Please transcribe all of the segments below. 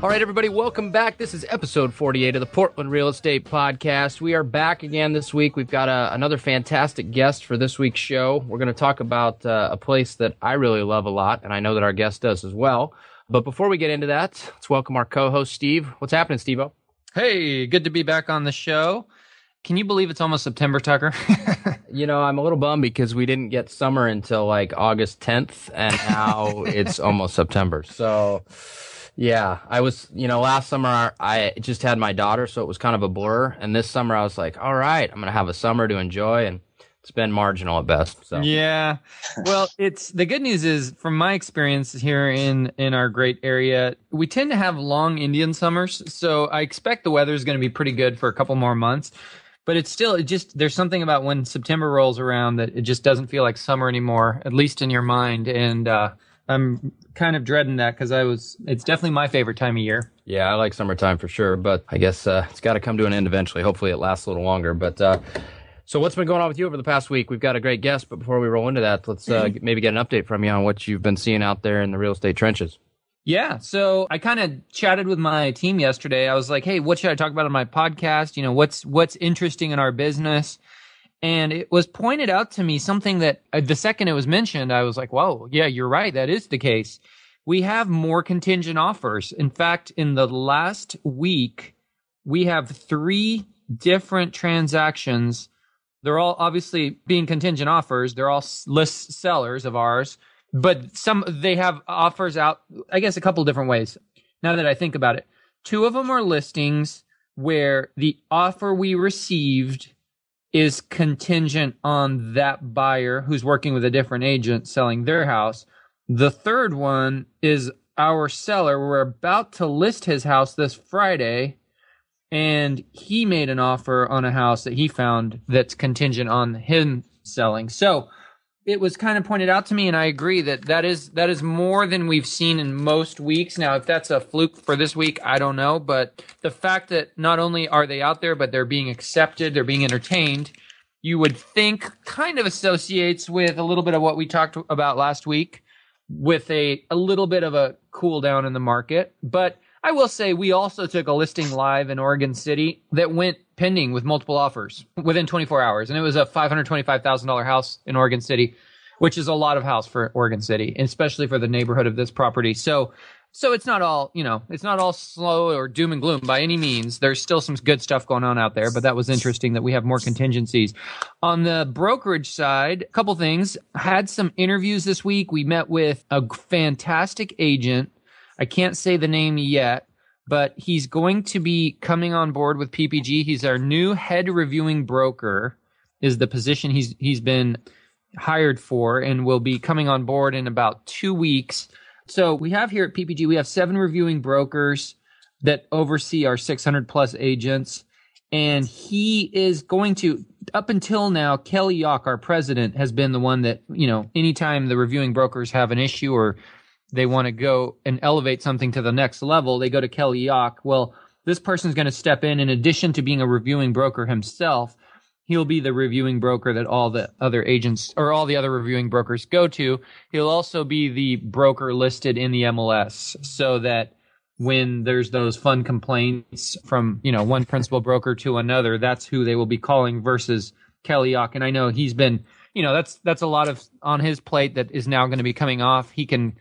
All right, everybody, welcome back. This is episode 48 of the Portland Real Estate Podcast. We are back again this week. We've got a, another fantastic guest for this week's show. We're going to talk about uh, a place that I really love a lot, and I know that our guest does as well. But before we get into that, let's welcome our co host, Steve. What's happening, Steve Hey, good to be back on the show. Can you believe it's almost September, Tucker? you know, I'm a little bummed because we didn't get summer until like August 10th, and now it's almost September. So yeah, I was, you know, last summer I just had my daughter, so it was kind of a blur. And this summer I was like, all right, I'm going to have a summer to enjoy. And it's been marginal at best. So. Yeah. Well, it's the good news is from my experience here in in our great area, we tend to have long Indian summers, so I expect the weather is going to be pretty good for a couple more months. But it's still it just there's something about when September rolls around that it just doesn't feel like summer anymore, at least in your mind. And uh, I'm kind of dreading that because I was. It's definitely my favorite time of year. Yeah, I like summertime for sure, but I guess uh, it's got to come to an end eventually. Hopefully, it lasts a little longer. But uh, so, what's been going on with you over the past week? We've got a great guest, but before we roll into that, let's uh, maybe get an update from you on what you've been seeing out there in the real estate trenches. Yeah. So I kind of chatted with my team yesterday. I was like, "Hey, what should I talk about on my podcast? You know, what's what's interesting in our business?" And it was pointed out to me something that uh, the second it was mentioned, I was like, whoa, yeah, you're right. That is the case. We have more contingent offers. In fact, in the last week, we have three different transactions. They're all obviously being contingent offers. They're all list sellers of ours, but some, they have offers out, I guess, a couple different ways. Now that I think about it, two of them are listings where the offer we received is contingent on that buyer who's working with a different agent selling their house. The third one is our seller. We're about to list his house this Friday, and he made an offer on a house that he found that's contingent on him selling. So it was kind of pointed out to me, and I agree that that is that is more than we've seen in most weeks. Now, if that's a fluke for this week, I don't know. But the fact that not only are they out there, but they're being accepted, they're being entertained, you would think kind of associates with a little bit of what we talked about last week, with a a little bit of a cool down in the market. But I will say we also took a listing live in Oregon City that went pending with multiple offers within 24 hours. And it was a $525,000 house in Oregon City, which is a lot of house for Oregon City, especially for the neighborhood of this property. So, so it's not all, you know, it's not all slow or doom and gloom by any means. There's still some good stuff going on out there, but that was interesting that we have more contingencies. On the brokerage side, a couple things. Had some interviews this week. We met with a fantastic agent. I can't say the name yet, but he's going to be coming on board with PPG. He's our new head reviewing broker is the position he's he's been hired for and will be coming on board in about 2 weeks. So we have here at PPG we have 7 reviewing brokers that oversee our 600 plus agents and he is going to up until now kelly yock our president has been the one that you know anytime the reviewing brokers have an issue or they want to go and elevate something to the next level, they go to Kelly Yock. Well, this person's going to step in in addition to being a reviewing broker himself. He'll be the reviewing broker that all the other agents or all the other reviewing brokers go to. He'll also be the broker listed in the MLS so that when there's those fun complaints from, you know, one principal broker to another, that's who they will be calling versus Kelly Yock. And I know he's been, you know, that's, that's a lot of on his plate that is now going to be coming off. He can,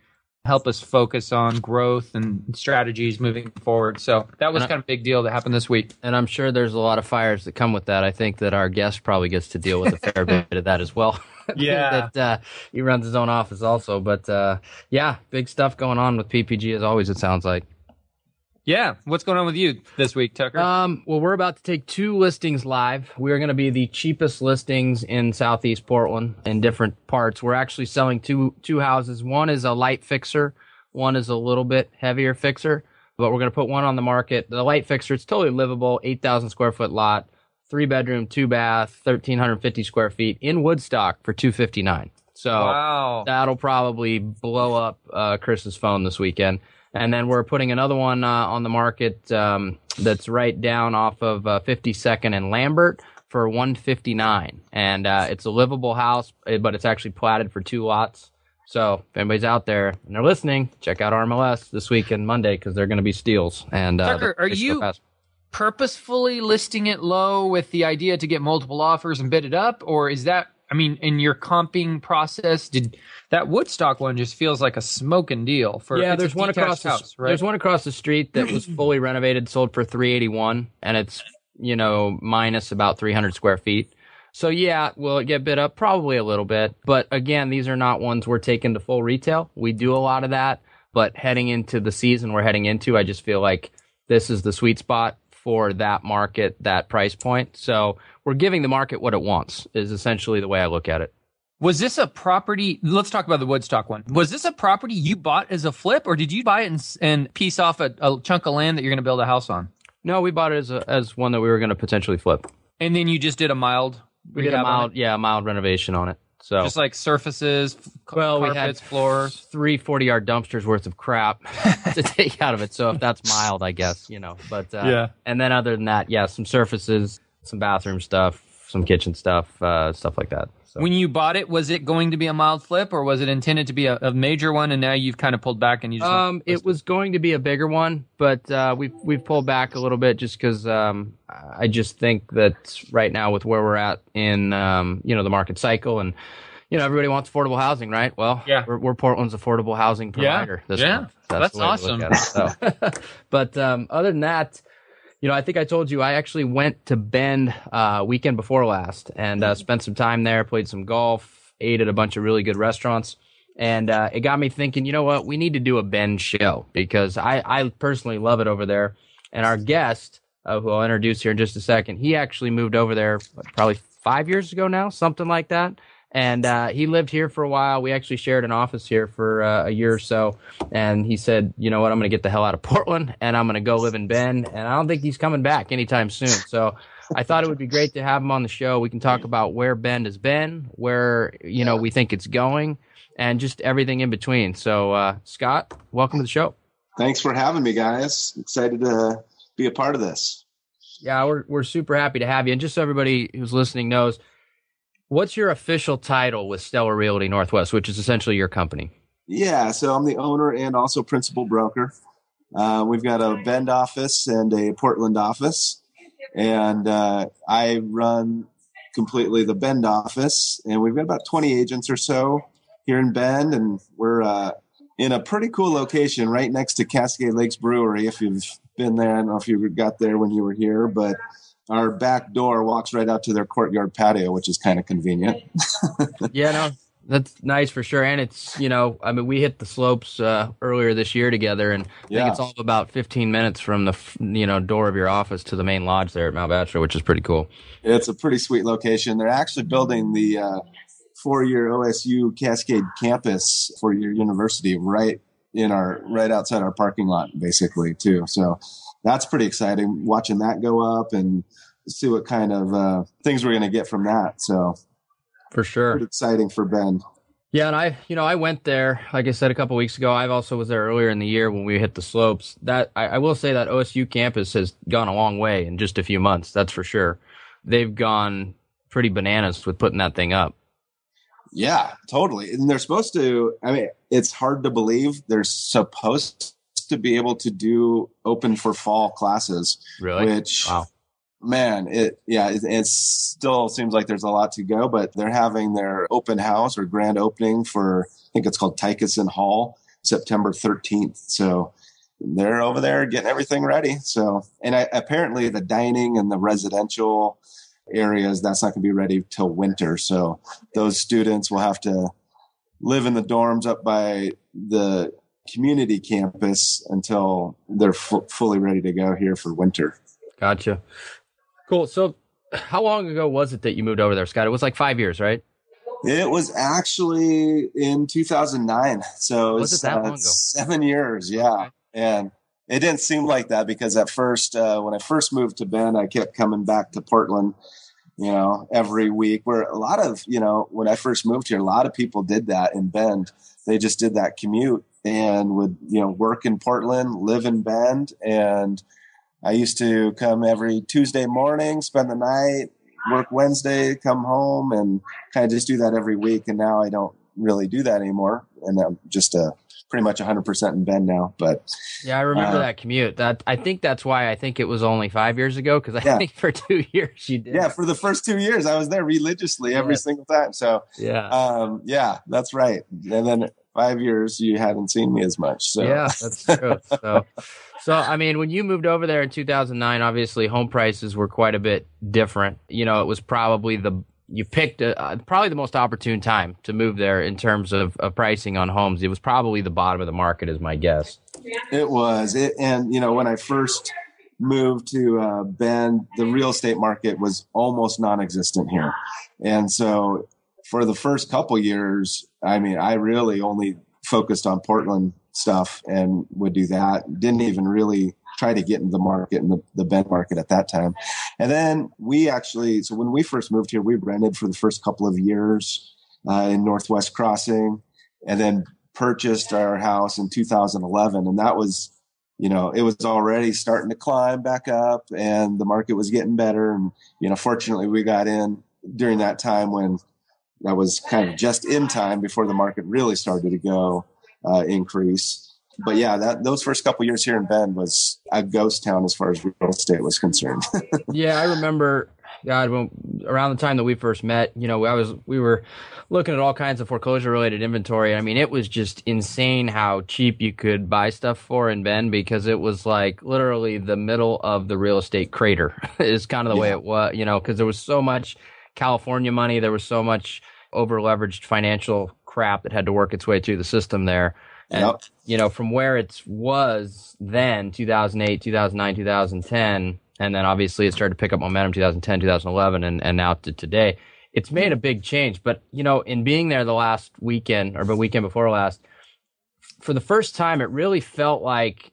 help us focus on growth and strategies moving forward. So that was kind of a big deal that happened this week. And I'm sure there's a lot of fires that come with that. I think that our guest probably gets to deal with a fair bit of that as well. Yeah. that uh, he runs his own office also. But uh, yeah, big stuff going on with PPG as always, it sounds like. Yeah. What's going on with you this week, Tucker? Um, well, we're about to take two listings live. We're going to be the cheapest listings in Southeast Portland in different parts. We're actually selling two, two houses. One is a light fixer. One is a little bit heavier fixer. but we're going to put one on the market. The light fixer, it's totally livable, 8,000 square foot lot, three bedroom, two bath, 1,350 square feet in Woodstock for 259. So wow. that'll probably blow up uh, Chris's phone this weekend. And then we're putting another one uh, on the market um, that's right down off of uh, 52nd and Lambert for 159 and uh, it's a livable house eh, but it's actually platted for two lots. So if anybody's out there and they're listening check out rmls this week and monday because they're going to be steals. And uh, Tucker, are you purposefully listing it low with the idea to get multiple offers and bid it up? Or is that i mean in your comping process did that woodstock one just feels like a smoking deal for yeah there's one across house, the, right? there's one across the street that was fully renovated sold for 381 and it's you know, minus about 300 square feet. So yeah, will it get bid up? Probably a little bit. But again, these are not ones we're taking to full retail. We do a lot of that, but heading into the season we're heading into, I just feel like this is the sweet spot for that market, that price point. So we're giving the market what it wants is essentially the way I look at it. Was this a property? Let's talk about the Woodstock one. Was this a property you bought as a flip, or did you buy it and, and piece off a, a chunk of land that you're going to build a house on? No, we bought it as a, as one that we were going to potentially flip. And then you just did a mild. We did a mild, yeah, a mild renovation on it. So just like surfaces, well, carpets, we had floors, three 40 yard dumpsters worth of crap to take out of it. So if that's mild, I guess you know. But uh, yeah, and then other than that, yeah, some surfaces, some bathroom stuff, some kitchen stuff, uh, stuff like that. So. When you bought it, was it going to be a mild flip, or was it intended to be a, a major one? And now you've kind of pulled back, and you just um, it was going to be a bigger one, but uh, we've we've pulled back a little bit just because um, I just think that right now with where we're at in um, you know the market cycle and you know everybody wants affordable housing, right? Well, yeah, we're, we're Portland's affordable housing provider. Yeah, this yeah, month. that's, that's awesome. It, so. but um, other than that you know, I think I told you I actually went to Bend uh, weekend before last and uh, spent some time there, played some golf, ate at a bunch of really good restaurants, and uh, it got me thinking. You know what? We need to do a Bend show because I I personally love it over there, and our guest, uh, who I'll introduce here in just a second, he actually moved over there probably five years ago now, something like that and uh, he lived here for a while. We actually shared an office here for uh, a year or so. And he said, "You know what? I'm going to get the hell out of Portland, and I'm going to go live in Bend." And I don't think he's coming back anytime soon. So I thought it would be great to have him on the show. We can talk about where Bend has been, where you know we think it's going, and just everything in between. So uh, Scott, welcome to the show. Thanks for having me, guys. Excited to be a part of this. Yeah, we're we're super happy to have you. And just so everybody who's listening knows What's your official title with Stellar Realty Northwest, which is essentially your company? Yeah, so I'm the owner and also principal broker. Uh, we've got a Bend office and a Portland office, and uh, I run completely the Bend office. And we've got about 20 agents or so here in Bend, and we're uh, in a pretty cool location right next to Cascade Lakes Brewery. If you've been there, I don't know if you got there when you were here, but our back door walks right out to their courtyard patio, which is kind of convenient. yeah, no, that's nice for sure. And it's, you know, I mean, we hit the slopes uh, earlier this year together, and I yeah. think it's all about 15 minutes from the, you know, door of your office to the main lodge there at Mount Bachelor, which is pretty cool. It's a pretty sweet location. They're actually building the uh, four-year OSU Cascade campus for your university right in our right outside our parking lot, basically too. So that's pretty exciting watching that go up and see what kind of uh, things we're going to get from that. So for sure, pretty exciting for Bend. Yeah, and I, you know, I went there, like I said a couple weeks ago. I also was there earlier in the year when we hit the slopes. That I, I will say that OSU campus has gone a long way in just a few months. That's for sure. They've gone pretty bananas with putting that thing up. Yeah, totally. And they're supposed to. I mean, it's hard to believe they're supposed to be able to do open for fall classes. Really? Which, wow. man, it yeah, it, it still seems like there's a lot to go, but they're having their open house or grand opening for I think it's called Tykeson Hall, September 13th. So they're over there getting everything ready. So, and I, apparently the dining and the residential areas that's not going to be ready till winter. So those students will have to live in the dorms up by the community campus until they're f- fully ready to go here for winter. Gotcha. Cool. So, how long ago was it that you moved over there, Scott? It was like five years, right? It was actually in 2009. So was, it that uh, long ago? seven years. Yeah. And it didn't seem like that because at first, uh, when I first moved to Bend, I kept coming back to Portland, you know, every week. Where a lot of, you know, when I first moved here, a lot of people did that in Bend. They just did that commute and would, you know, work in Portland, live in Bend. And I used to come every Tuesday morning, spend the night, work Wednesday, come home, and kind of just do that every week. And now I don't really do that anymore. And I'm just a, pretty much 100% in Bend now. But yeah, I remember uh, that commute. That I think that's why I think it was only five years ago because I yeah. think for two years you did. Yeah, for the first two years I was there religiously every yes. single time. So yeah, um, yeah, that's right. And then five years you hadn't seen me as much. So yeah, that's true. so. So, I mean, when you moved over there in 2009, obviously home prices were quite a bit different. You know, it was probably the you picked a, uh, probably the most opportune time to move there in terms of, of, pricing on homes. It was probably the bottom of the market, is my guess. It was, it, and you know, when I first moved to uh, Bend, the real estate market was almost non-existent here, and so for the first couple years, I mean, I really only focused on Portland stuff and would do that. Didn't even really try to get into the market and the, the Bend market at that time. And then we actually, so when we first moved here, we rented for the first couple of years uh, in Northwest Crossing and then purchased our house in 2011. And that was, you know, it was already starting to climb back up and the market was getting better. And, you know, fortunately we got in during that time when that was kind of just in time before the market really started to go uh, increase but yeah, that those first couple years here in Bend was a ghost town as far as real estate was concerned. yeah, I remember. God, when, around the time that we first met, you know, I was we were looking at all kinds of foreclosure related inventory. I mean, it was just insane how cheap you could buy stuff for in Bend because it was like literally the middle of the real estate crater. is kind of the yeah. way it was, you know, because there was so much California money, there was so much over leveraged financial crap that had to work its way through the system there and, yep. you know, from where it was then, 2008, 2009, 2010, and then obviously it started to pick up momentum 2010, 2011, and, and now to today. It's made a big change. But, you know, in being there the last weekend or the weekend before last, for the first time, it really felt like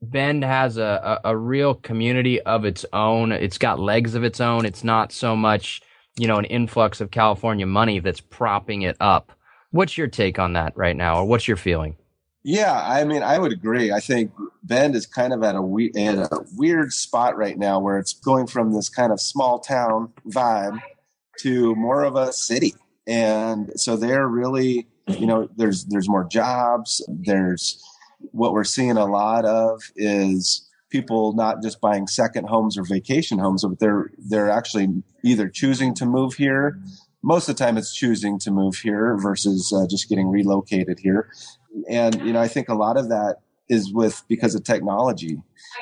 Bend has a, a, a, real community of its own. It's got legs of its own. It's not so much, you know, an influx of California money that's propping it up. What's your take on that right now, or what's your feeling? Yeah, I mean, I would agree. I think Bend is kind of at a, at a weird spot right now where it's going from this kind of small town vibe to more of a city. And so they're really, you know, there's there's more jobs. There's what we're seeing a lot of is people not just buying second homes or vacation homes, but they're they're actually either choosing to move here. Most of the time, it's choosing to move here versus uh, just getting relocated here and you know i think a lot of that is with because of technology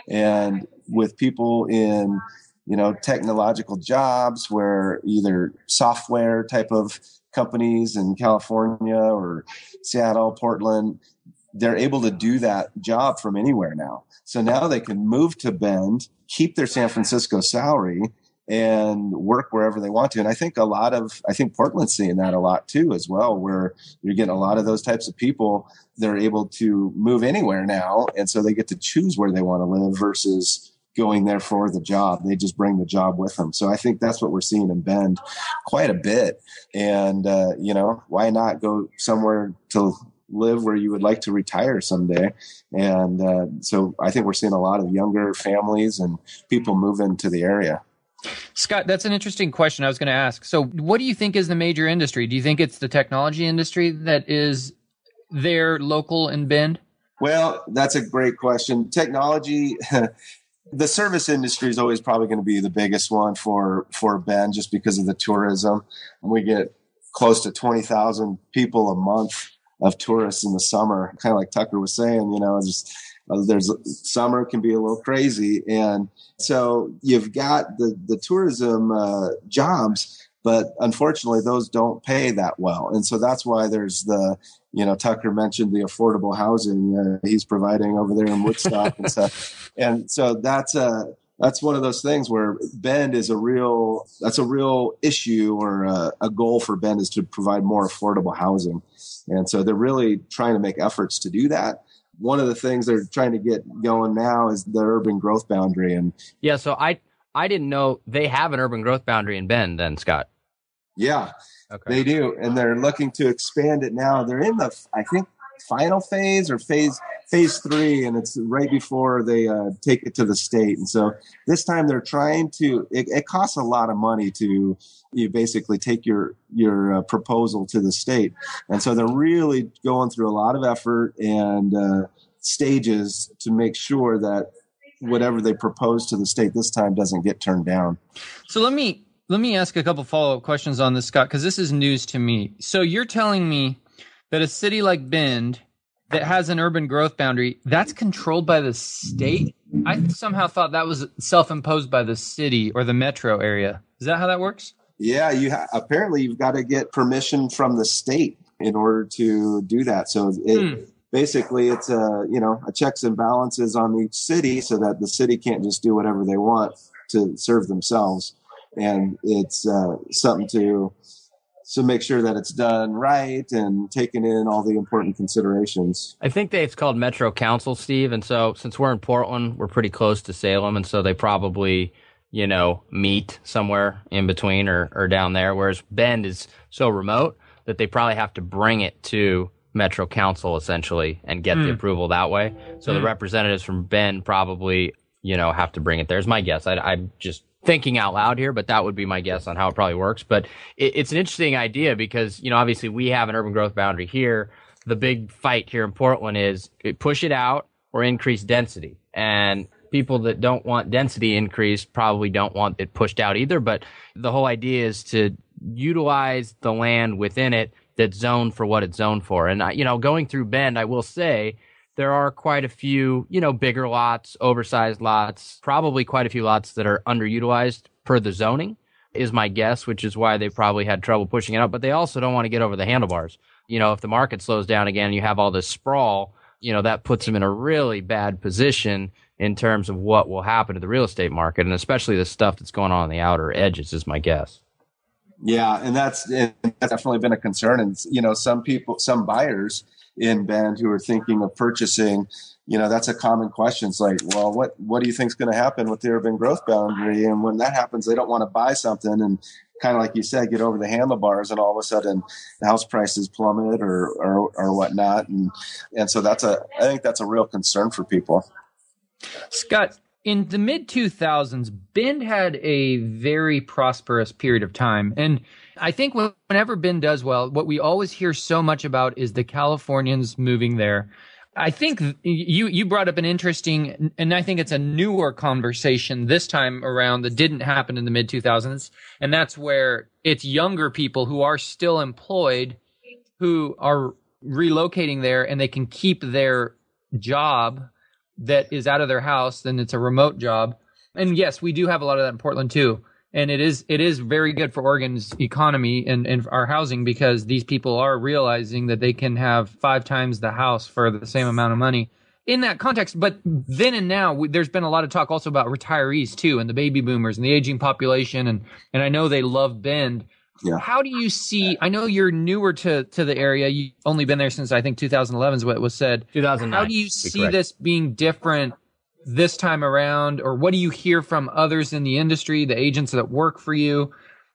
and with people in you know technological jobs where either software type of companies in california or seattle portland they're able to do that job from anywhere now so now they can move to bend keep their san francisco salary and work wherever they want to. And I think a lot of, I think Portland's seeing that a lot too, as well, where you're getting a lot of those types of people. They're able to move anywhere now. And so they get to choose where they want to live versus going there for the job. They just bring the job with them. So I think that's what we're seeing in Bend quite a bit. And, uh, you know, why not go somewhere to live where you would like to retire someday. And uh, so I think we're seeing a lot of younger families and people move into the area. Scott, that's an interesting question I was going to ask. So, what do you think is the major industry? Do you think it's the technology industry that is there local in Bend? Well, that's a great question. Technology, the service industry is always probably going to be the biggest one for for Bend, just because of the tourism. We get close to twenty thousand people a month of tourists in the summer. Kind of like Tucker was saying, you know, just uh, there's summer can be a little crazy, and so you've got the the tourism uh, jobs, but unfortunately those don't pay that well, and so that's why there's the you know Tucker mentioned the affordable housing uh, he's providing over there in Woodstock and stuff, and so that's a that's one of those things where Bend is a real that's a real issue or a, a, goal for Bend is to provide more affordable housing, and so they're really trying to make efforts to do that. one of the things they're trying to get going now is the urban growth boundary. And yeah, so I I didn't know they have an urban growth boundary in Bend. Then Scott. Yeah, okay. they do, and they're looking to expand it now. They're in the I think final phase or phase phase three, and it's right before they uh, take it to the state. And so this time they're trying to. It, it costs a lot of money to you basically take your your uh, proposal to the state, and so they're really going through a lot of effort and uh, stages to make sure that whatever they propose to the state this time doesn't get turned down. So let me let me ask a couple follow up questions on this, Scott, because this is news to me. So you're telling me that a city like Bend that has an urban growth boundary that's controlled by the state. I somehow thought that was self-imposed by the city or the metro area. Is that how that works? Yeah, you ha- apparently you've got to get permission from the state in order to do that. So it, hmm. basically, it's a you know a checks and balances on each city, so that the city can't just do whatever they want to serve themselves, and it's uh, something to to make sure that it's done right and taking in all the important considerations. I think they, it's called Metro Council, Steve. And so since we're in Portland, we're pretty close to Salem. And so they probably, you know, meet somewhere in between or, or down there. Whereas Bend is so remote that they probably have to bring it to Metro Council essentially and get mm. the hmm. approval that way. So mm. the hmm. representatives from Bend probably, you know, have to bring it there is my guess. I, I just thinking out loud here, but that would be my guess on how it probably works. But it, it's an interesting idea because, you know, obviously we have an urban growth boundary here. The big fight here in Portland is push it out or increase density. And people that don't want density increased probably don't want it pushed out either. But the whole idea is to utilize the land within it that's zoned for what it's zoned for. And, I, you know, going through Bend, I will say, there are quite a few, you know, bigger lots, oversized lots, probably quite a few lots that are underutilized per the zoning is my guess, which is why they probably had trouble pushing it up. But they also don't want to get over the handlebars. You know, if the market slows down again and you have all this sprawl, you know, that puts them in a really bad position in terms of what will happen to the real estate market and especially the stuff that's going on in the outer edges is my guess. Yeah, and that's and that's definitely been a concern. And you know, some people, some buyers in Bend who are thinking of purchasing, you know, that's a common question. It's like, well, what what do you think is going to happen with the urban growth boundary? And when that happens, they don't want to buy something and kind of like you said, get over the handlebars, and all of a sudden the house prices plummet or or, or whatnot. And and so that's a I think that's a real concern for people. Scott, in the mid 2000s, Bend had a very prosperous period of time. And I think whenever Bend does well, what we always hear so much about is the Californians moving there. I think you you brought up an interesting, and I think it's a newer conversation this time around that didn't happen in the mid 2000s, and that's where it's younger people who are still employed, who are relocating there, and they can keep their job that is out of their house, then it's a remote job. And yes, we do have a lot of that in Portland too. And it is it is very good for Oregon's economy and, and our housing because these people are realizing that they can have five times the house for the same amount of money in that context. But then and now, we, there's been a lot of talk also about retirees too, and the baby boomers and the aging population. And and I know they love Bend. Yeah. How do you see? I know you're newer to to the area. You've only been there since I think 2011 is what was said. 2009. How do you see this being different this time around, or what do you hear from others in the industry, the agents that work for you?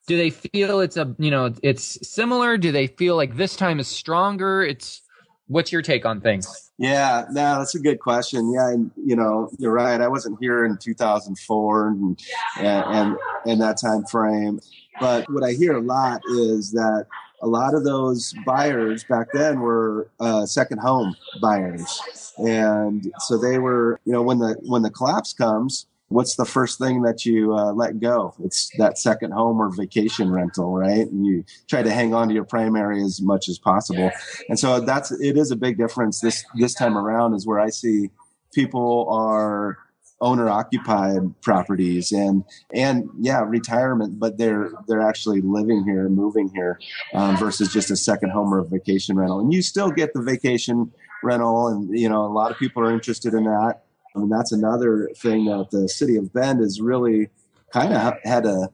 Do they feel it's a you know it's similar? Do they feel like this time is stronger? It's what's your take on things? Yeah, no, that's a good question. Yeah, and you know, you're right. I wasn't here in 2004 and and and that time frame. But what I hear a lot is that a lot of those buyers back then were uh, second home buyers, and so they were, you know, when the when the collapse comes, what's the first thing that you uh, let go? It's that second home or vacation rental, right? And you try to hang on to your primary as much as possible, and so that's it is a big difference this this time around. Is where I see people are owner occupied properties and and yeah retirement but they're they're actually living here moving here um, versus just a second home or a vacation rental and you still get the vacation rental and you know a lot of people are interested in that Mean that's another thing that the city of Bend has really kind of had to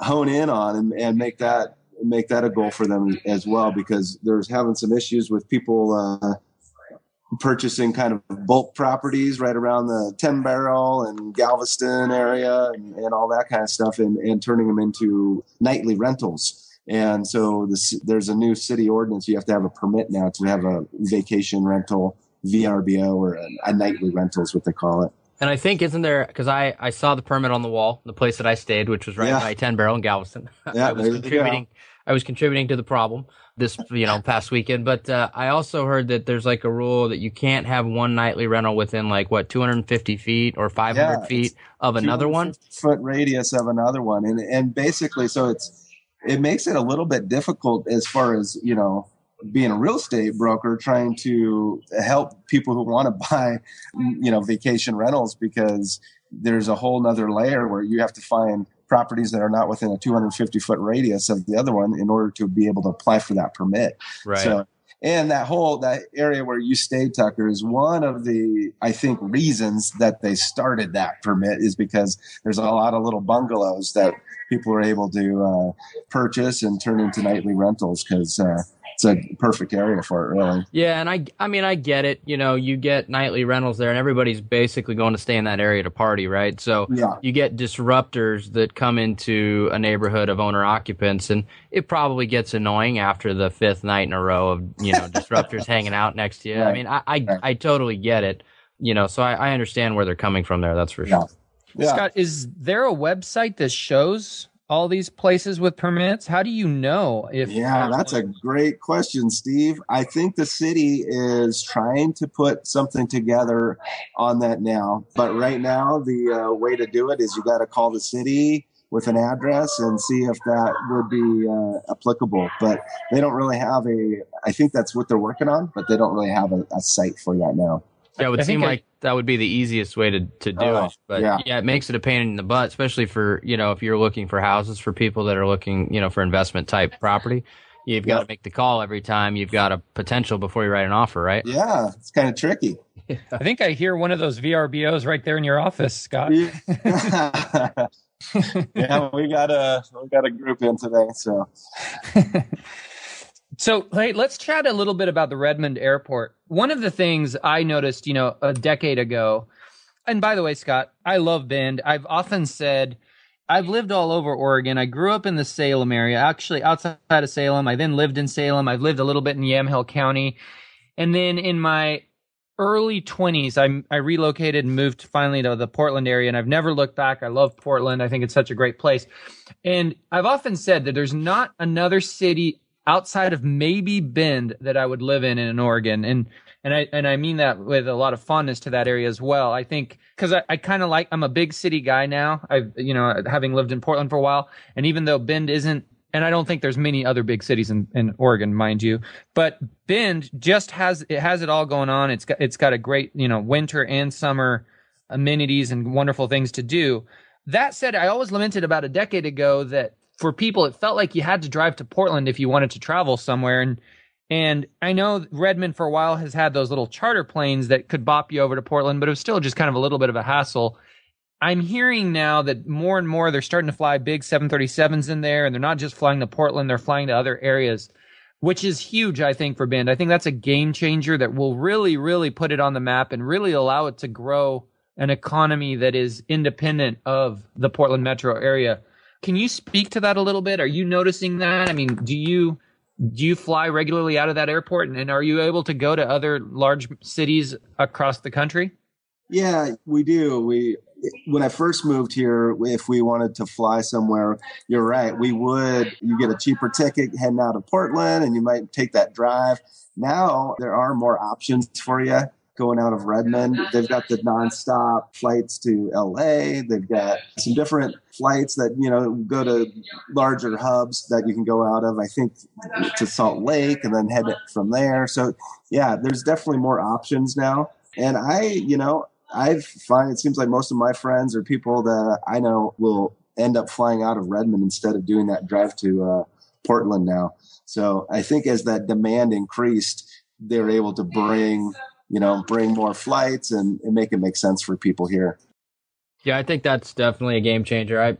hone in on and, and make that make that a goal for them as well because there's having some issues with people uh, purchasing kind of bulk properties right around the 10 barrel and Galveston area and, and all that kind of stuff and, and turning them into nightly rentals. And so this, there's a new city ordinance. You have to have a permit now to have a vacation rental, VRBO, or a, a nightly rental is what they call it. And I think isn't there because I, I saw the permit on the wall, the place that I stayed, which was right Yeah. by Ten Barrel in Galveston. Yeah, I was there you go. contributing. I was contributing to the problem this you know past weekend. But uh, I also heard that there's like a rule that you can't have one nightly rental within like what 250 feet or 500 Yeah, feet of another one. foot radius of another one and and basically so it's it makes it a little bit difficult as far as you know being a real estate broker trying to help people who want to buy you know vacation rentals because there's a whole nother layer where you have to find properties that are not within a 250 foot radius of the other one in order to be able to apply for that permit Right. so, and that whole that area where you stayed, Tucker, is one of the I think reasons that they started that permit is because there's a lot of little bungalows that people are able to uh, purchase and turn into nightly rentals because uh, it's a perfect area for it, really. Yeah, and I, I mean, I get it. You know, you get nightly rentals there, and everybody's basically going to stay in that area to party, right? So Yeah. you get disruptors that come into a neighborhood of owner occupants, and it probably gets annoying after the fifth night in a row of you know disruptors hanging out next to you. I mean, I, I, Right. I totally get it. You know, so I, I understand where they're coming from there. That's for Yeah. sure. Yeah. Scott, is there a website that shows all these places with permits? How do you know if? Yeah, that's a great question, Steve. I think the city is trying to put something together on that now. But right now, the uh, way to do it is you got to call the city with an address and see if that would be uh, applicable. But they don't really have a, I think that's what they're working on, but they don't really have a, a site for that now. Yeah, it would I think seem I- like that would be the easiest way to, to do Oh, it. But yeah. yeah. it makes it a pain in the butt, especially for, you know, if you're looking for houses for people that are looking, you know, for investment type property. You've got to make the call every time you've got a potential before you write an offer, right? Yeah, it's kind of tricky. I think I hear one of those VRBOs right there in your office, Scott. yeah, we got a we got a group in today, so So, hey, let's chat a little bit about the Redmond Airport. One of the things I noticed, you know, a decade ago, and by the way, Scott, I love Bend. I've often said I've lived all over Oregon. I grew up in the Salem area, actually outside of Salem. I then lived in Salem. I've lived a little bit in Yamhill County. And then in my early 20s, I, I relocated and moved finally to the Portland area, and I've never looked back. I love Portland. I think it's such a great place. And I've often said that there's not another city outside of maybe Bend that I would live in in Oregon. And and I and I mean that with a lot of fondness to that area as well. I think because I, I kind of like I'm a big city guy now. I've you know having lived in Portland for a while, and even though Bend isn't, and I don't think there's many other big cities in, in Oregon, mind you, but Bend just has it has it all going on. It's got it's got a great you know winter and summer amenities and wonderful things to do. That said, I always lamented about a decade ago that for people it felt like you had to drive to Portland if you wanted to travel somewhere and and I know Redmond for a while has had those little charter planes that could bop you over to Portland, but it was still just kind of a little bit of a hassle. I'm hearing now that more and more they're starting to fly big 737s in there, and they're not just flying to Portland, they're flying to other areas, which is huge, I think, for Bend. I think that's a game changer that will really, really put it on the map and really allow it to grow an economy that is independent of the Portland metro area. Can you speak to that a little bit? Are you noticing that? I mean, do you do you fly regularly out of that airport and, and are you able to go to other large cities across the country? Yeah, we do. We when I first moved here, if we wanted to fly somewhere, you're right. We would. You get a cheaper ticket heading out of Portland, and you might take that drive. Now there are more options for you going out of Redmond. They've got the nonstop flights to LA. They've got some different flights that you know go to larger hubs that you can go out of. I think to Salt Lake and then head from there. So yeah, there's definitely more options now. And I, you know, I find it seems like most of my friends or people that I know will end up flying out of Redmond instead of doing that drive to uh, Portland now. So I think as that demand increased, they're able to bring, you know, bring more flights and, and make it make sense for people here. Yeah, I think that's definitely a game changer. I,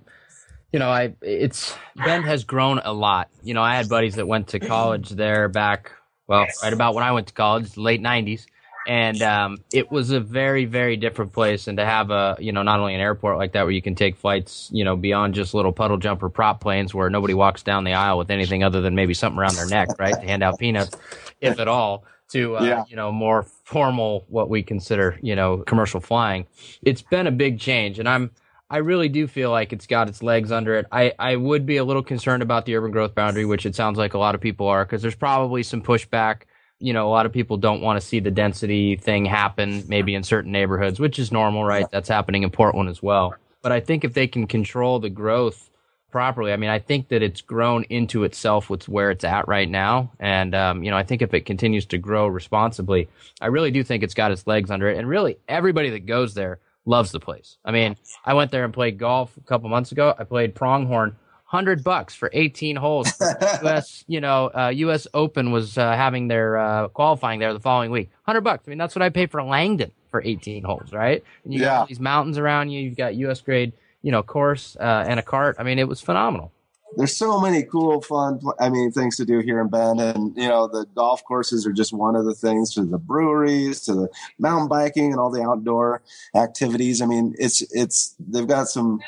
you know, I it's Bend has grown a lot. You know, I had buddies that went to college there back, well, right about when I went to college, late '90s, and um, it was a very very different place and to have a you know not only an airport like that where you can take flights you know beyond just little puddle jumper prop planes where nobody walks down the aisle with anything other than maybe something around their neck right to hand out peanuts if at all to uh, Yeah. you know more formal what we consider you know commercial flying it's been a big change and i'm I really do feel like it's got its legs under it. I, I would be a little concerned about the urban growth boundary, which it sounds like a lot of people are, because there's probably some pushback. You know, a lot of people don't want to see the density thing happen, maybe in certain neighborhoods, which is normal, right? That's happening in Portland as well. But I think if they can control the growth properly, I mean, I think that it's grown into itself with where it's at right now. And, um, you know, I think if it continues to grow responsibly, I really do think it's got its legs under it. And really, everybody that goes there loves the place. I mean, I went there and played golf a couple months ago. I played pronghorn, hundred bucks for eighteen holes. U.S. You know, uh, U.S. Open was uh, having their uh, qualifying there the following week. Hundred bucks. I mean, that's what I paid for Langdon for eighteen holes, right? And you got Yeah. all these mountains around you. You've got U.S. grade, you know, course uh, and a cart. I mean, it was phenomenal. there's so many cool, fun, I mean, things to do here in Bend. And, you know, the golf courses are just one of the things to the breweries, to the mountain biking and all the outdoor activities. I mean, it's, it's, they've got some,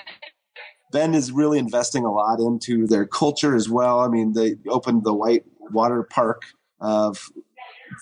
Bend is really investing a lot into their culture as well. I mean, they opened the White Water Park uh, f-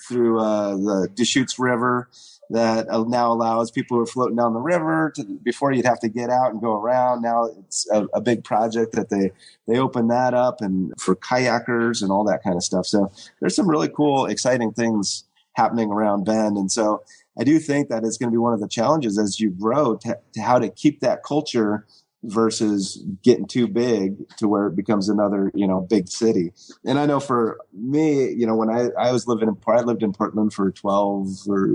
through uh, the Deschutes River that now allows people who are floating down the river to, before you'd have to get out and go around. Now it's a, a big project that they they open that up and for kayakers and all that kind of stuff. So there's some really cool, exciting things happening around Bend, and so I do think that it's going to be one of the challenges as you grow to, to how to keep that culture versus getting too big to where it becomes another you know big city. And i know for me you know when i i was living in i lived in portland for 12 or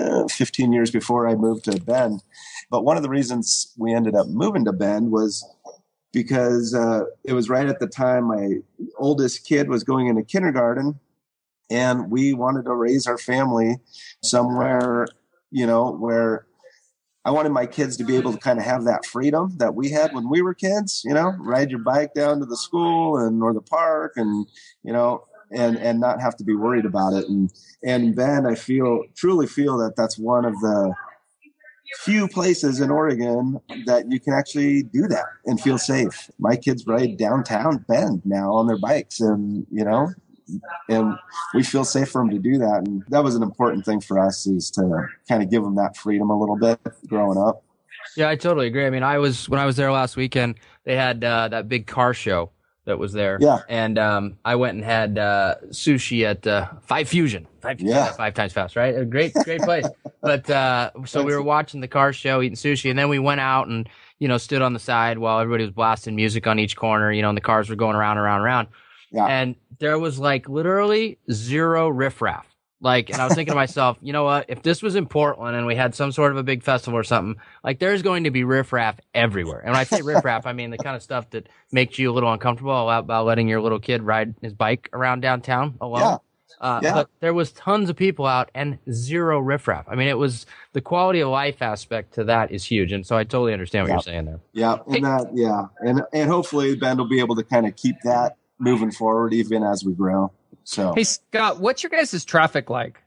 uh, 15 years before i moved to bend. But one of the reasons we ended up moving to bend was because uh, it was right at the time my oldest kid was going into kindergarten and we wanted to raise our family somewhere you know where I wanted my kids to be able to mm-hmm. kind of have that freedom that we had when we were kids, you know, ride your bike down to the school and or the park and you know and and not have to be worried about it and and Bend I feel truly feel that that's one of the few places in Oregon that you can actually do that and feel safe. My kids ride downtown Bend now on their bikes and you know and we feel safe for them to do that and that was an important thing for us is to kind of give them that freedom a little bit growing up Yeah, I totally agree. I mean, I was when I was there last weekend. They had uh, that big car show that was there. Yeah. and um, I went and had uh, sushi at uh, Five Fusion. Five Yeah. five times fast, right? A great, great place. but uh, so we were watching the car show, eating sushi, and then we went out and you know stood on the side while everybody was blasting music on each corner. You know, and the cars were going around, around, around. Yeah. And there was like literally zero riffraff. Like, and I was thinking to myself, you know what? If this was in Portland and we had some sort of a big festival or something, like there's going to be riffraff everywhere. And when I say riffraff, I mean the kind of stuff that makes you a little uncomfortable about, letting your little kid ride his bike around downtown alone. Yeah. Uh, Yeah. But there was tons of people out and zero riffraff. I mean, it was the quality of life aspect to that is huge. And so I totally understand what Yeah. you're saying there. yeah and that yeah and and hopefully bend will be able to kind of keep that moving forward even as we grow so Hey Scott, what's your guys' traffic like?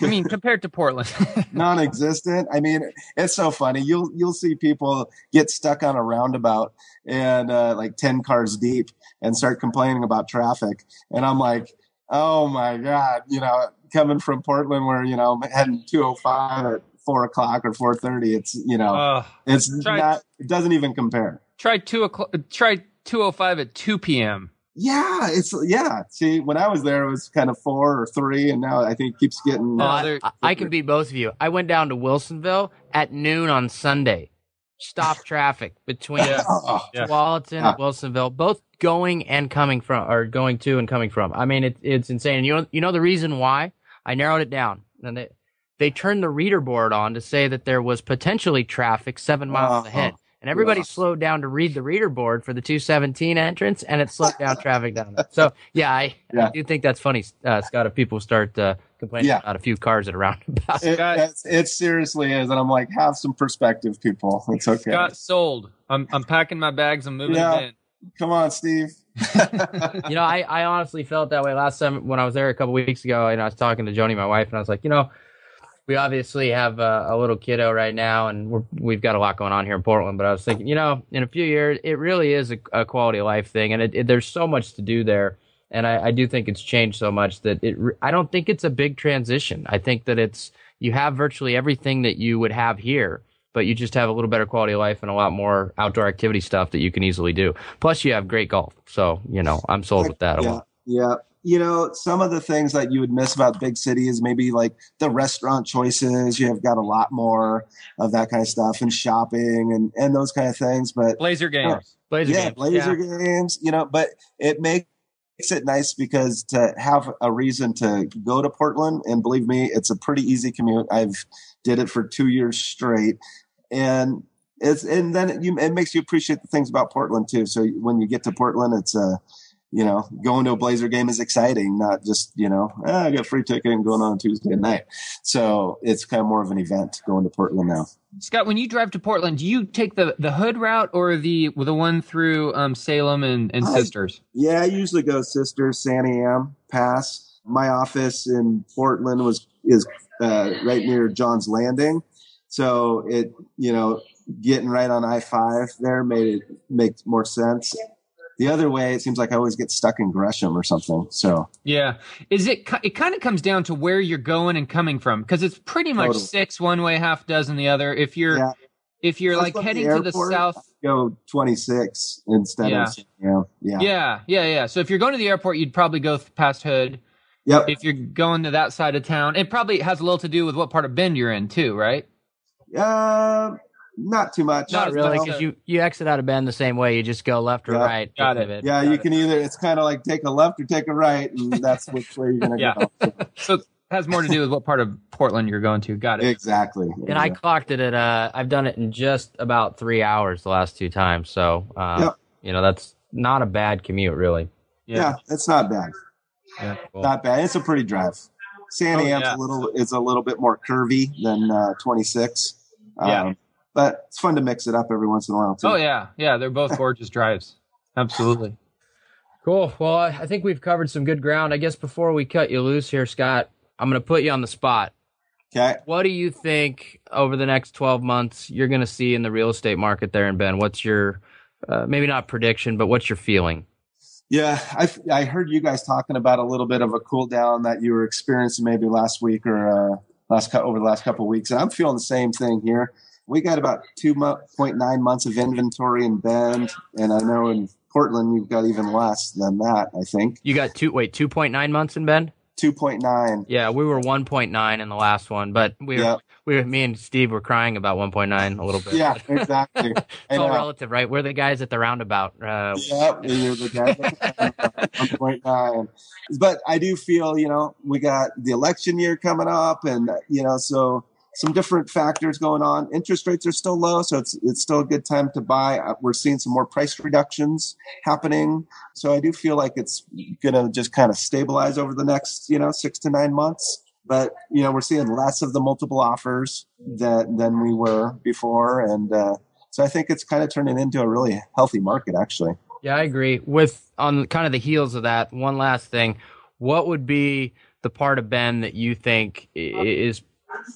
I mean, compared to Portland. non-existent i mean it's so funny you'll you'll see people get stuck on a roundabout and uh, like 10 cars deep and start complaining about traffic and i'm like oh my god you know coming from portland where you know heading 205 at four o'clock or 4.30 it's you know uh, it's try- not it doesn't even compare try two o'clock. Try two o five at two p.m. yeah it's yeah see when i was there it was kind of four or three and now i think it keeps getting Oh, I, I- I can beat both of you. I went down to Wilsonville at noon on Sunday. Stop traffic between Oh, Yeah. And ah. Wilsonville, both going and coming from, or going to and coming from. I mean, it, it's insane. And you know, you know the reason why? I narrowed it down. And they, they turned the reader board on to say that there was potentially traffic seven miles Oh. ahead. And everybody Yeah. slowed down to read the reader board for the 217 entrance, and it slowed down traffic down there. So, yeah, I, I do think that's funny, uh, Scott, if people start uh, complaining Yeah. about a few cars at a roundabout. it, it's, it seriously is and i'm like have some perspective people it's okay Got sold. I'm I'm packing my bags. I'm moving Yeah. in. come on steve you know, I, I honestly felt that way last time when I was there a couple weeks ago. And I was talking to Joni, my wife, and I was like, you know, we obviously have a, a, little kiddo right now, and we're, we've got a lot going on here in Portland. But I was thinking, you know, in a few years, it really is a, a quality of life thing, and it, it, there's so much to do there. And I, I, do think it's changed so much that it. I don't think it's a big transition. I think that it's you have virtually everything that you would have here, but you just have a little better quality of life and a lot more outdoor activity stuff that you can easily do. Plus, you have great golf. So you know, I'm sold with that. Yeah, yeah you know, some of the things that you would miss about big cities, maybe like the restaurant choices. You have got a lot more of that kind of stuff and shopping and, and those kind of things. But Blazer games, know, Blazer yeah, games. Blazer yeah. games, you know, but it makes it nice because to have a reason to go to Portland and believe me, it's a pretty easy commute. I've did it for two years straight and it's, and then it, you, it makes you appreciate the things about Portland too. So when you get to Portland, it's a, you know, going to a Blazer game is exciting, not just, you know, ah, I got a free ticket and going on Tuesday night. So it's kind of more of an event going to Portland now. Scott, when you drive to Portland, do you take the, the hood route or the the one through um, Salem and, and Sisters? yeah, I usually go Sisters, Santiam, Pass. My office in Portland was is uh, right near John's Landing, so it you know getting right on I five there made it make more sense the other way, it seems like I always get stuck in Gresham or something. So yeah, is it? It kind of comes down to where you're going and coming from because it's pretty much totally. six one way, half dozen the other. If you're yeah. if you're like heading the to the south, go twenty six instead yeah. of yeah, yeah, yeah, yeah, yeah. So if you're going to the airport, you'd probably go past Hood. Yep. If you're going to that side of town, it probably has a little to do with what part of Bend you're in too, right? Uh, not too much. Not really, because you you exit out of Bend the same way. You just go left or right. Got it. it. Yeah, Got you it. can either. It's kind of like take a left or take a right, and that's which way you're gonna yeah. go. So. it has more to do with what part of Portland you're going to. Got it. Exactly. And yeah. I clocked it at. Uh, I've done it in just about three hours the last two times. So, uh, yep. you know, that's not a bad commute, really. Yeah, yeah it's not bad. Yeah, cool. Not bad. It's a pretty drive. Sandy oh, yeah. a little is a little bit more curvy than uh, 26. Yeah. But it's fun to mix it up every once in a while too. Oh yeah, yeah, they're both gorgeous drives. Absolutely. Cool. Well, I think we've covered some good ground. I guess before we cut you loose here, Scott, I'm going to put you on the spot. Okay. What do you think over the next 12 months you're going to see in the real estate market there in Bend? What's your uh, maybe not prediction, but what's your feeling? Yeah, I, I heard you guys talking about a little bit of a cool down that you were experiencing maybe last week or uh, last over the last couple of weeks, and I'm feeling the same thing here we got about 2.9 months of inventory in Bend, and I know in Portland you've got even less than that. I think you got two. Wait, 2.9 months in Bend. 2.9. Yeah, we were 1.9 in the last one, but we were, we were, me and Steve were crying about 1.9 a little bit. Yeah, exactly. it's all relative, right? We're the guys at the roundabout. Uh, yeah, you're the guys at 1.9. But I do feel, you know, we got the election year coming up, and you know, so some different factors going on. Interest rates are still low, so it's it's still a good time to buy. Uh, we're seeing some more price reductions happening, so I do feel like it's going to just kind of stabilize over the next you know six to nine months. But you know we're seeing less of the multiple offers that than we were before, and uh, so I think it's kind of turning into a really healthy market actually. Yeah, I agree. With on kind of the heels of that, one last thing, what would be the part of Bend that you think is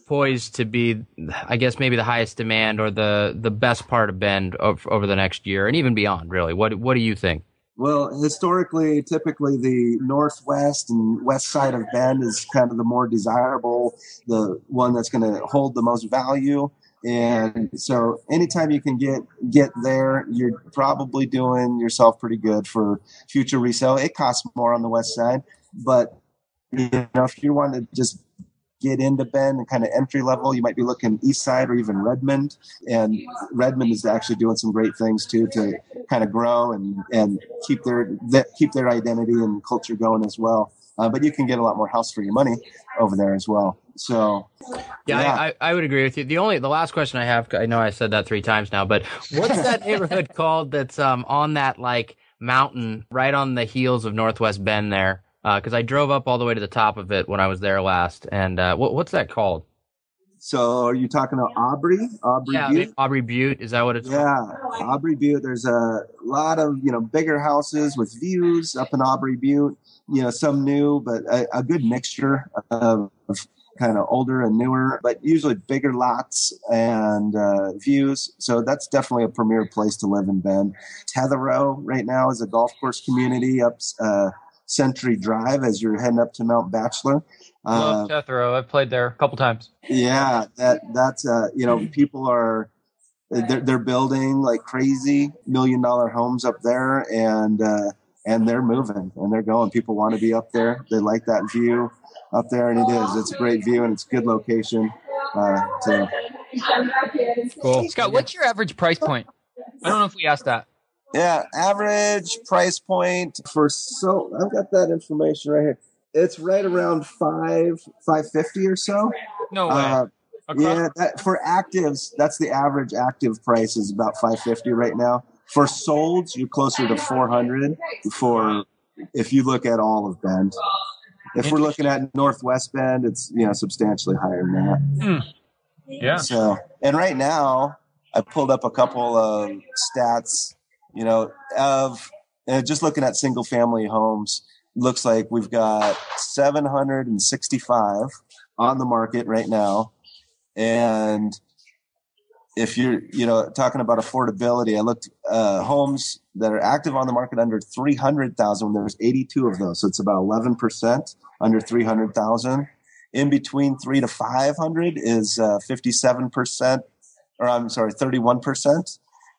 poised to be, I guess, maybe the highest demand or the the best part of Bend over, over the next year and even beyond? Really, what what do you think? Well, historically, typically the northwest and west side of Bend is kind of the more desirable, the one that's going to hold the most value. And so, anytime you can get get there, you're probably doing yourself pretty good for future resale. It costs more on the west side, but you know, if you want to just get into Bend and kind of entry level, you might be looking east side or even Redmond. And Redmond is actually doing some great things too to kind of grow and, and keep their keep their identity and culture going as well. Uh, but you can get a lot more house for your money over there as well. So, yeah, yeah. I, I, would agree with you. The only the last question I have, I know I said that three times now, but what's that neighborhood called that's um, on that like mountain right on the heels of Northwest Bend there? Because uh, I drove up all the way to the top of it when I was there last. And uh, what, what's that called? So are you talking about Awbrey? Awbrey yeah, Butte? Awbrey Butte. Is that what it's Yeah, called? Awbrey Butte. There's a lot of, you know, bigger houses with views up in Awbrey Butte. You know, some new, but a, a good mixture of, kind of older and newer, but usually bigger lots and uh, views. So that's definitely a premier place to live in Bend. Tetherow right now is a golf course community up uh, Century Drive as you're heading up to Mount Bachelor. Love uh, Tetherow. I've played there a couple times. Yeah, that that's uh, you know people are they're, they're building like crazy million dollar homes up there and uh, and they're moving and they're going. People want to be up there. They like that view up there, and it is. It's a great view and it's a good location. Uh, to... Cool, Scott. What's your average price point? I don't know if we asked that. Yeah, average price point for so I've got that information right here. It's right around five five fifty or so. No way. Uh, yeah, that, for actives, that's the average active price is about 550 right now. For solds, you're closer to 400 for if you look at all of Bend. If we're looking at Northwest Bend, it's you know substantially higher than that. Mm. Yeah. So, and right now, I pulled up a couple of stats. You know, of uh, just looking at single family homes, looks like we've got 765 on the market right now and if you're, you know, talking about affordability, I looked uh, homes that are active on the market under 300,000. There's 82 of those, so it's about 11 percent under 300,000. In between three to 500 is uh, 57 percent, or I'm sorry, 31 percent,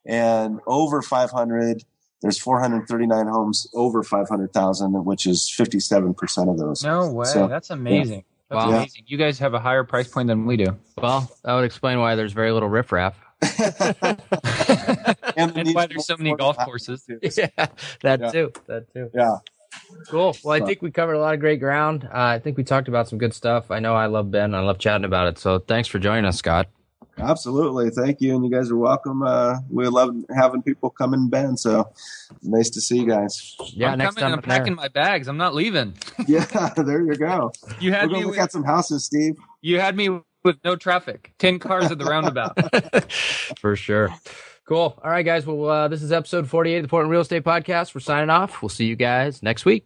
and over 500 there's 439 homes over 500,000, which is 57 percent of those. No way, so, that's amazing. That's wow. amazing. You guys have a higher price point than we do. Well, that would explain why there's very little riffraff. and, and why there's so many golf courses. Yeah, that yeah. too. That too. Yeah. Cool. Well, I think we covered a lot of great ground. Uh, I think we talked about some good stuff. I know I love Bend. I love chatting about it. So thanks for joining us, Scott. Absolutely. Thank you. And you guys are welcome. Uh, we love having people come in Bend. So nice to see you guys. Yeah, I'm next coming, time I'm packing there. my bags. I'm not leaving. yeah, there you go. You had We're me look with, at some houses, Steve. You had me with no traffic. Ten cars at the roundabout. For sure. Cool. All right, guys. Well, uh, this is episode 48 of the Portland Real Estate Podcast. We're signing off. We'll see you guys next week.